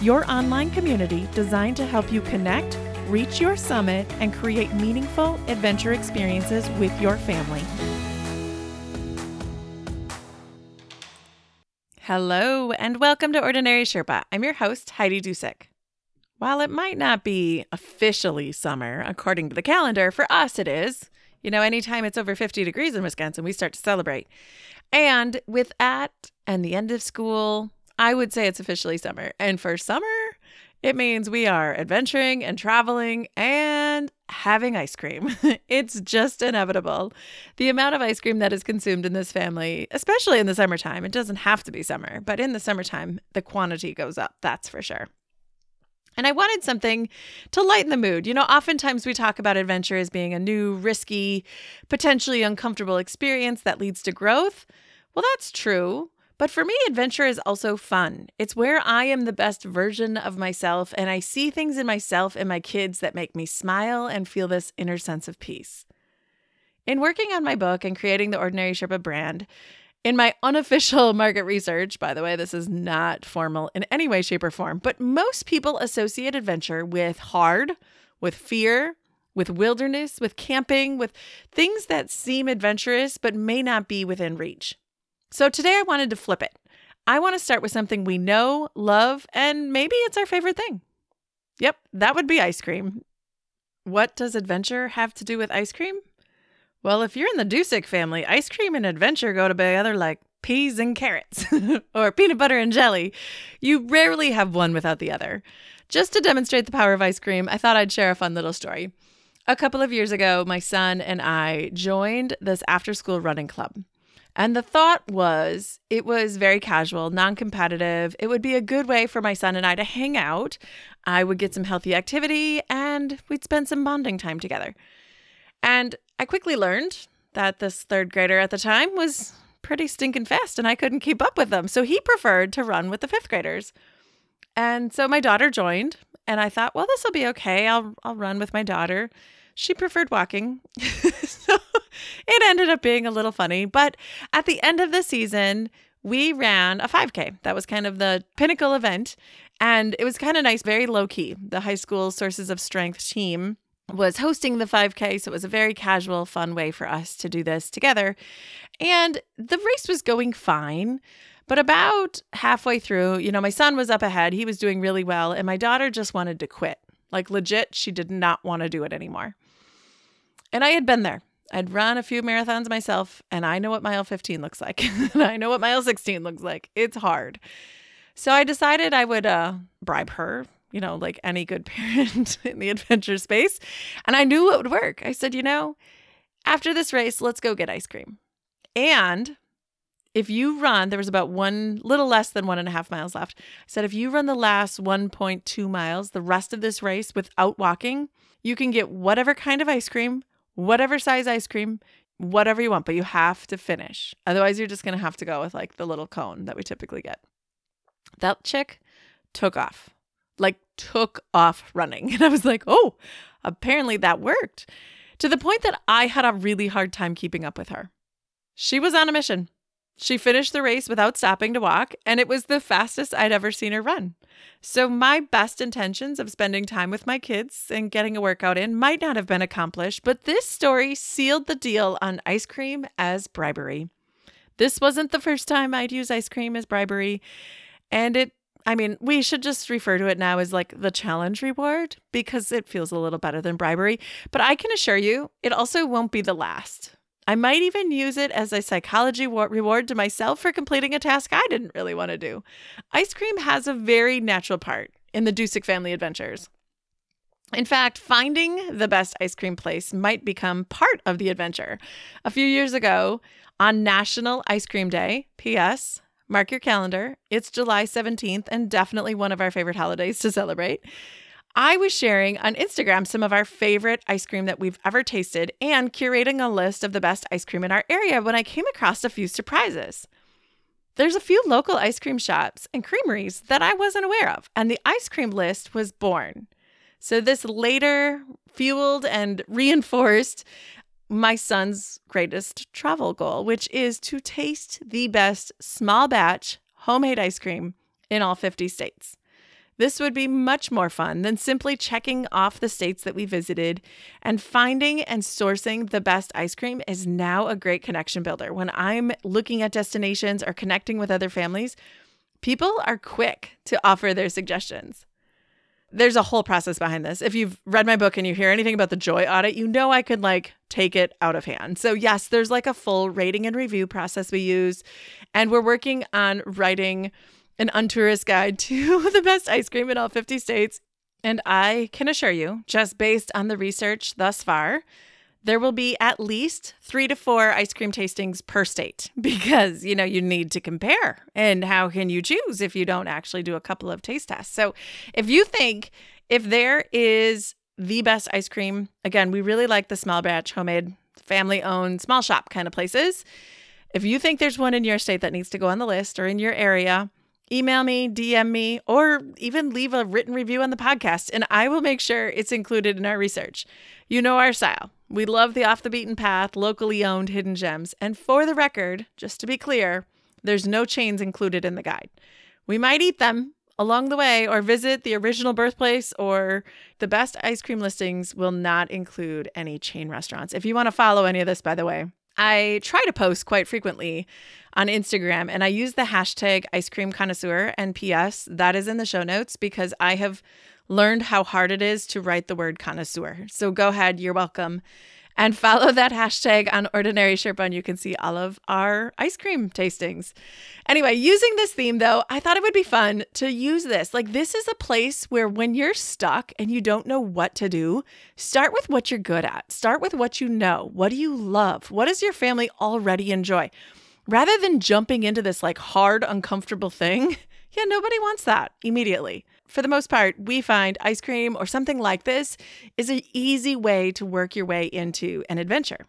your online community designed to help you connect, reach your summit, and create meaningful adventure experiences with your family. Hello, and welcome to Ordinary Sherpa. I'm your host, Heidi Dusek. While it might not be officially summer, according to the calendar, for us it is. You know, anytime it's over 50 degrees in Wisconsin, we start to celebrate. And with that and the end of school, I would say it's officially summer. And for summer, it means we are adventuring and traveling and having ice cream. it's just inevitable. The amount of ice cream that is consumed in this family, especially in the summertime, it doesn't have to be summer, but in the summertime, the quantity goes up, that's for sure. And I wanted something to lighten the mood. You know, oftentimes we talk about adventure as being a new, risky, potentially uncomfortable experience that leads to growth. Well, that's true. But for me, adventure is also fun. It's where I am the best version of myself, and I see things in myself and my kids that make me smile and feel this inner sense of peace. In working on my book and creating the Ordinary Sherpa brand, in my unofficial market research, by the way, this is not formal in any way, shape, or form, but most people associate adventure with hard, with fear, with wilderness, with camping, with things that seem adventurous but may not be within reach. So today I wanted to flip it. I want to start with something we know, love, and maybe it's our favorite thing. Yep, that would be ice cream. What does adventure have to do with ice cream? Well, if you're in the Dusek family, ice cream and adventure go together like peas and carrots or peanut butter and jelly. You rarely have one without the other. Just to demonstrate the power of ice cream, I thought I'd share a fun little story. A couple of years ago, my son and I joined this after school running club. And the thought was it was very casual, non competitive. It would be a good way for my son and I to hang out. I would get some healthy activity and we'd spend some bonding time together. And I quickly learned that this third grader at the time was pretty stinking fast and I couldn't keep up with them. So he preferred to run with the fifth graders. And so my daughter joined and I thought, well, this will be okay. I'll, I'll run with my daughter. She preferred walking. it ended up being a little funny. But at the end of the season, we ran a 5K. That was kind of the pinnacle event. And it was kind of nice, very low key. The high school Sources of Strength team was hosting the 5K. So it was a very casual, fun way for us to do this together. And the race was going fine. But about halfway through, you know, my son was up ahead. He was doing really well. And my daughter just wanted to quit. Like, legit, she did not want to do it anymore. And I had been there. I'd run a few marathons myself, and I know what mile 15 looks like. and I know what mile 16 looks like. It's hard. So I decided I would uh, bribe her, you know, like any good parent in the adventure space. And I knew it would work. I said, you know, after this race, let's go get ice cream. And if you run, there was about one little less than one and a half miles left. I said, if you run the last 1.2 miles, the rest of this race without walking, you can get whatever kind of ice cream whatever size ice cream, whatever you want, but you have to finish. Otherwise, you're just going to have to go with like the little cone that we typically get. That chick took off, like took off running. And I was like, oh, apparently that worked to the point that I had a really hard time keeping up with her. She was on a mission. She finished the race without stopping to walk, and it was the fastest I'd ever seen her run. So, my best intentions of spending time with my kids and getting a workout in might not have been accomplished, but this story sealed the deal on ice cream as bribery. This wasn't the first time I'd use ice cream as bribery, and it I mean, we should just refer to it now as like the challenge reward because it feels a little better than bribery. But I can assure you, it also won't be the last. I might even use it as a psychology reward to myself for completing a task I didn't really want to do. Ice cream has a very natural part in the Dusek family adventures. In fact, finding the best ice cream place might become part of the adventure. A few years ago, on National Ice Cream Day, P.S., mark your calendar, it's July 17th and definitely one of our favorite holidays to celebrate. I was sharing on Instagram some of our favorite ice cream that we've ever tasted and curating a list of the best ice cream in our area when I came across a few surprises. There's a few local ice cream shops and creameries that I wasn't aware of, and the ice cream list was born. So, this later fueled and reinforced my son's greatest travel goal, which is to taste the best small batch homemade ice cream in all 50 states. This would be much more fun than simply checking off the states that we visited, and finding and sourcing the best ice cream is now a great connection builder. When I'm looking at destinations or connecting with other families, people are quick to offer their suggestions. There's a whole process behind this. If you've read my book and you hear anything about the joy audit, you know I could like take it out of hand. So, yes, there's like a full rating and review process we use. And we're working on writing an untourist guide to the best ice cream in all 50 states. And I can assure you, just based on the research thus far, there will be at least three to four ice cream tastings per state because, you know, you need to compare. And how can you choose if you don't actually do a couple of taste tests? So if you think if there is the best ice cream, again, we really like the small batch, homemade, family owned, small shop kind of places. If you think there's one in your state that needs to go on the list or in your area, email me, DM me, or even leave a written review on the podcast, and I will make sure it's included in our research. You know our style. We love the off the beaten path, locally owned hidden gems. And for the record, just to be clear, there's no chains included in the guide. We might eat them along the way or visit the original birthplace, or the best ice cream listings will not include any chain restaurants. If you want to follow any of this, by the way, I try to post quite frequently on Instagram and I use the hashtag ice cream connoisseur and PS that is in the show notes because I have learned how hard it is to write the word connoisseur. So go ahead, you're welcome and follow that hashtag on Ordinary Sherpa, and you can see all of our ice cream tastings. Anyway, using this theme though, I thought it would be fun to use this. Like, this is a place where when you're stuck and you don't know what to do, start with what you're good at. Start with what you know. What do you love? What does your family already enjoy? Rather than jumping into this like hard, uncomfortable thing, yeah, nobody wants that immediately for the most part, we find ice cream or something like this is an easy way to work your way into an adventure.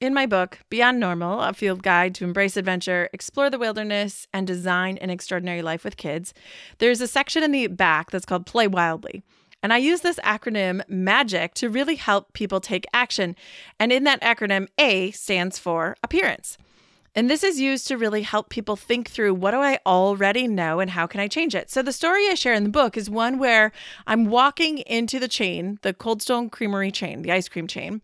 In my book, Beyond Normal, a field guide to embrace adventure, explore the wilderness, and design an extraordinary life with kids, there's a section in the back that's called Play Wildly. And I use this acronym MAGIC to really help people take action. And in that acronym, A stands for appearance. And this is used to really help people think through what do I already know and how can I change it. So the story I share in the book is one where I'm walking into the chain, the Cold Stone Creamery chain, the ice cream chain,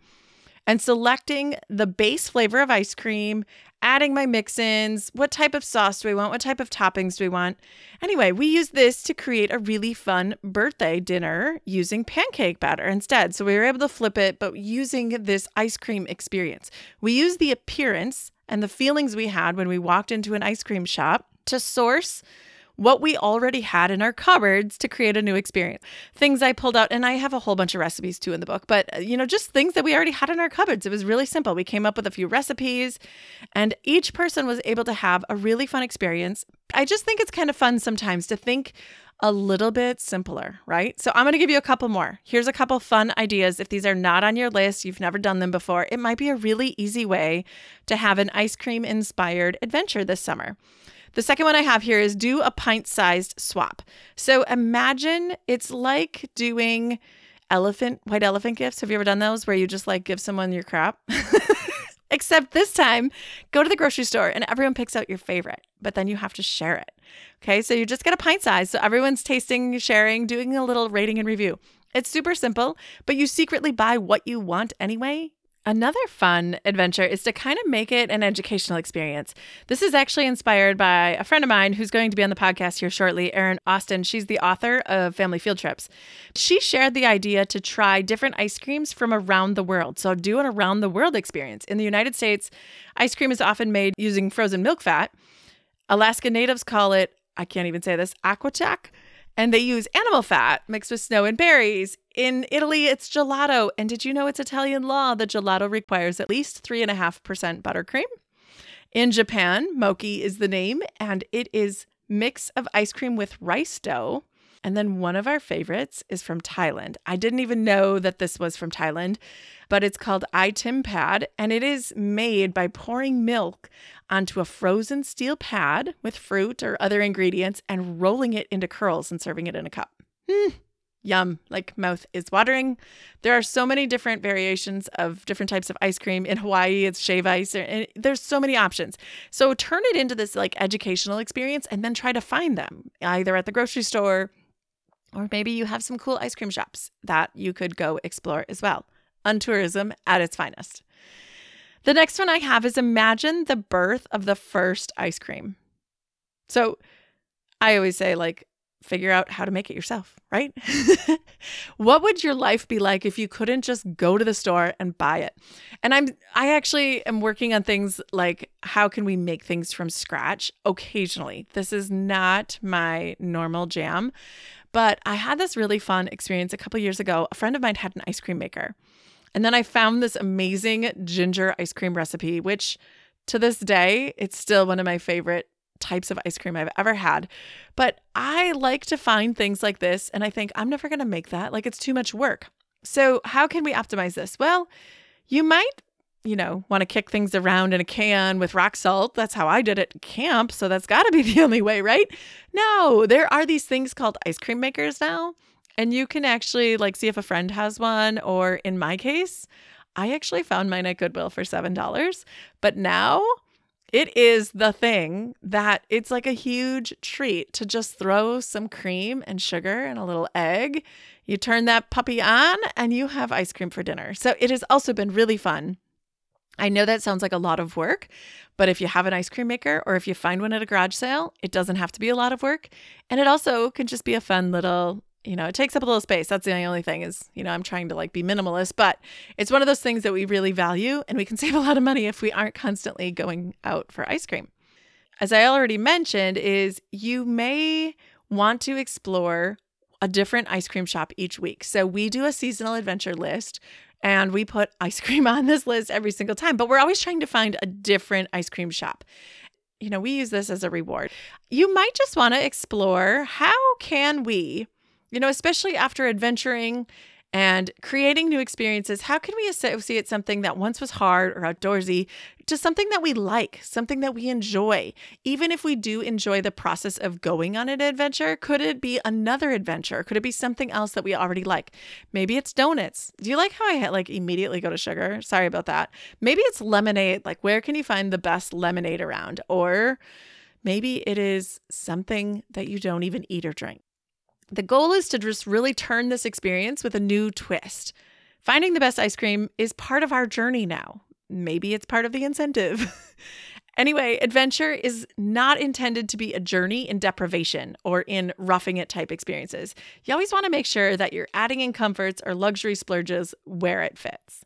and selecting the base flavor of ice cream, adding my mix ins, what type of sauce do we want, what type of toppings do we want. Anyway, we use this to create a really fun birthday dinner using pancake batter instead. So we were able to flip it, but using this ice cream experience. We use the appearance and the feelings we had when we walked into an ice cream shop to source what we already had in our cupboards to create a new experience. Things I pulled out, and I have a whole bunch of recipes too in the book, but uh, you know, just things that we already had in our cupboards. It was really simple. We came up with a few recipes, and each person was able to have a really fun experience. I just think it's kind of fun sometimes to think a little bit simpler, right? So I'm going to give you a couple more. Here's a couple fun ideas. If these are not on your list, you've never done them before, it might be a really easy way to have an ice cream inspired adventure this summer. The second one I have here is do a pint sized swap. So imagine it's like doing elephant, white elephant gifts. Have you ever done those where you just like give someone your crap? Except this time, go to the grocery store and everyone picks out your favorite, but then you have to share it. Okay, so you just get a pint size. So everyone's tasting, sharing, doing a little rating and review. It's super simple, but you secretly buy what you want anyway. Another fun adventure is to kind of make it an educational experience. This is actually inspired by a friend of mine who's going to be on the podcast here shortly, Erin Austin. She's the author of Family Field Trips. She shared the idea to try different ice creams from around the world. So, do an around the world experience. In the United States, ice cream is often made using frozen milk fat. Alaska natives call it, I can't even say this, akutaq and they use animal fat mixed with snow and berries. In Italy, it's gelato. And did you know it's Italian law The gelato requires at least 3.5% buttercream? In Japan, mochi is the name, and it is mix of ice cream with rice dough. And then one of our favorites is from Thailand. I didn't even know that this was from Thailand, but it's called iTim Pad, and it is made by pouring milk onto a frozen steel pad with fruit or other ingredients and rolling it into curls and serving it in a cup. Mm, yum, like mouth is watering. There are so many different variations of different types of ice cream. In Hawaii, it's shave ice. And there's so many options. So turn it into this like educational experience and then try to find them either at the grocery store or maybe you have some cool ice cream shops that you could go explore as well. Untourism at its finest. The next one I have is imagine the birth of the first ice cream. So I always say, like, figure out how to make it yourself, right? what would your life be like if you couldn't just go to the store and buy it? And I'm I actually am working on things like how can we make things from scratch occasionally. This is not my normal jam, but I had this really fun experience a couple years ago. A friend of mine had an ice cream maker. And then I found this amazing ginger ice cream recipe which to this day, it's still one of my favorite types of ice cream I've ever had. But I like to find things like this and I think I'm never going to make that. Like it's too much work. So, how can we optimize this? Well, you might, you know, want to kick things around in a can with rock salt. That's how I did it camp. So, that's got to be the only way, right? No, there are these things called ice cream makers now. And you can actually like see if a friend has one, or in my case, I actually found mine at Goodwill for $7. But now it is the thing that it's like a huge treat to just throw some cream and sugar and a little egg. You turn that puppy on and you have ice cream for dinner. So it has also been really fun. I know that sounds like a lot of work, but if you have an ice cream maker or if you find one at a garage sale, it doesn't have to be a lot of work. And it also can just be a fun little you know, it takes up a little space. That's the only thing is, you know, I'm trying to like be minimalist, but it's one of those things that we really value and we can save a lot of money if we aren't constantly going out for ice cream. As I already mentioned is you may want to explore a different ice cream shop each week. So we do a seasonal adventure list and we put ice cream on this list every single time, but we're always trying to find a different ice cream shop you know, we use this as a reward. You might just want to explore how can we you know, especially after adventuring and creating new experiences, how can we associate something that once was hard or outdoorsy to something that we like, something that we enjoy? Even if we do enjoy the process of going on an adventure, could it be another adventure? Could it be something else that we already like? Maybe it's donuts. Do you like how I like immediately go to sugar? Sorry about that. Maybe it's lemonade. Like, where can you find the best lemonade around? Or maybe it is something that you don't even eat or drink. The goal is to just really turn this experience with a new twist. Finding the best ice cream is part of our journey now. Maybe it's part of the incentive. anyway, adventure is not intended to be a journey in deprivation or in roughing it type experiences. You always want to make sure that you're adding in comforts or luxury splurges where it fits.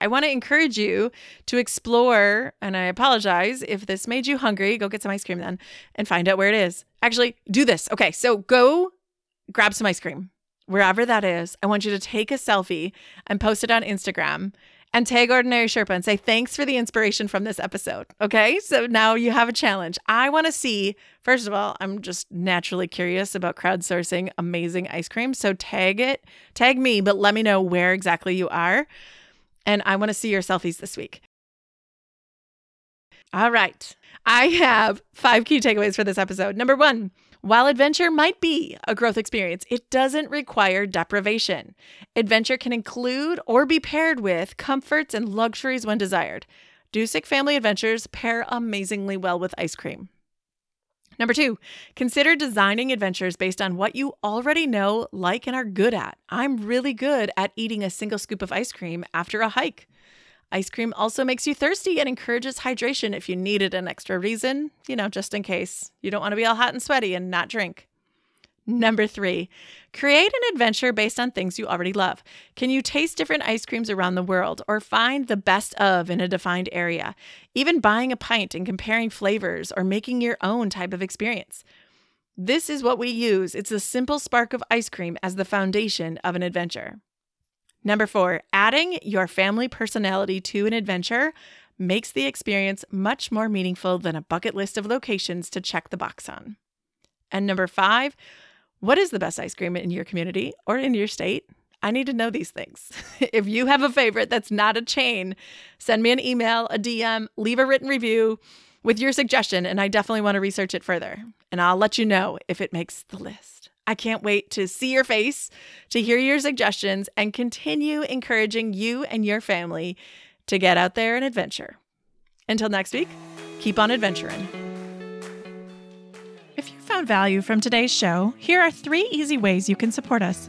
I want to encourage you to explore, and I apologize if this made you hungry. Go get some ice cream then and find out where it is. Actually, do this. Okay, so go grab some ice cream wherever that is. I want you to take a selfie and post it on Instagram and tag Ordinary Sherpa and say, thanks for the inspiration from this episode. Okay. So now you have a challenge. I want to see, first of all, I'm just naturally curious about crowdsourcing amazing ice cream. So tag it, tag me, but let me know where exactly you are. And I want to see your selfies this week. All right. I have five key takeaways for this episode. Number one, while adventure might be a growth experience, it doesn't require deprivation. Adventure can include or be paired with comforts and luxuries when desired. Dusek family adventures pair amazingly well with ice cream. Number two, consider designing adventures based on what you already know, like, and are good at. I'm really good at eating a single scoop of ice cream after a hike. Ice cream also makes you thirsty and encourages hydration if you needed an extra reason, you know, just in case you don't want to be all hot and sweaty and not drink. Number three, create an adventure based on things you already love. Can you taste different ice creams around the world or find the best of in a defined area? Even buying a pint and comparing flavors or making your own type of experience. This is what we use. It's a simple spark of ice cream as the foundation of an adventure. Number four, adding your family personality to an adventure makes the experience much more meaningful than a bucket list of locations to check the box on. And number five, What is the best ice cream in your community or in your state? I need to know these things. if you have a favorite that's not a chain, send me an email, a DM, leave a written review with your suggestion, and I definitely want to research it further. And I'll let you know if it makes the list. I can't wait to see your face, to hear your suggestions, and continue encouraging you and your family to get out there and adventure. Until next week, keep on adventuring. If you found value from today's show, here are three easy ways you can support us.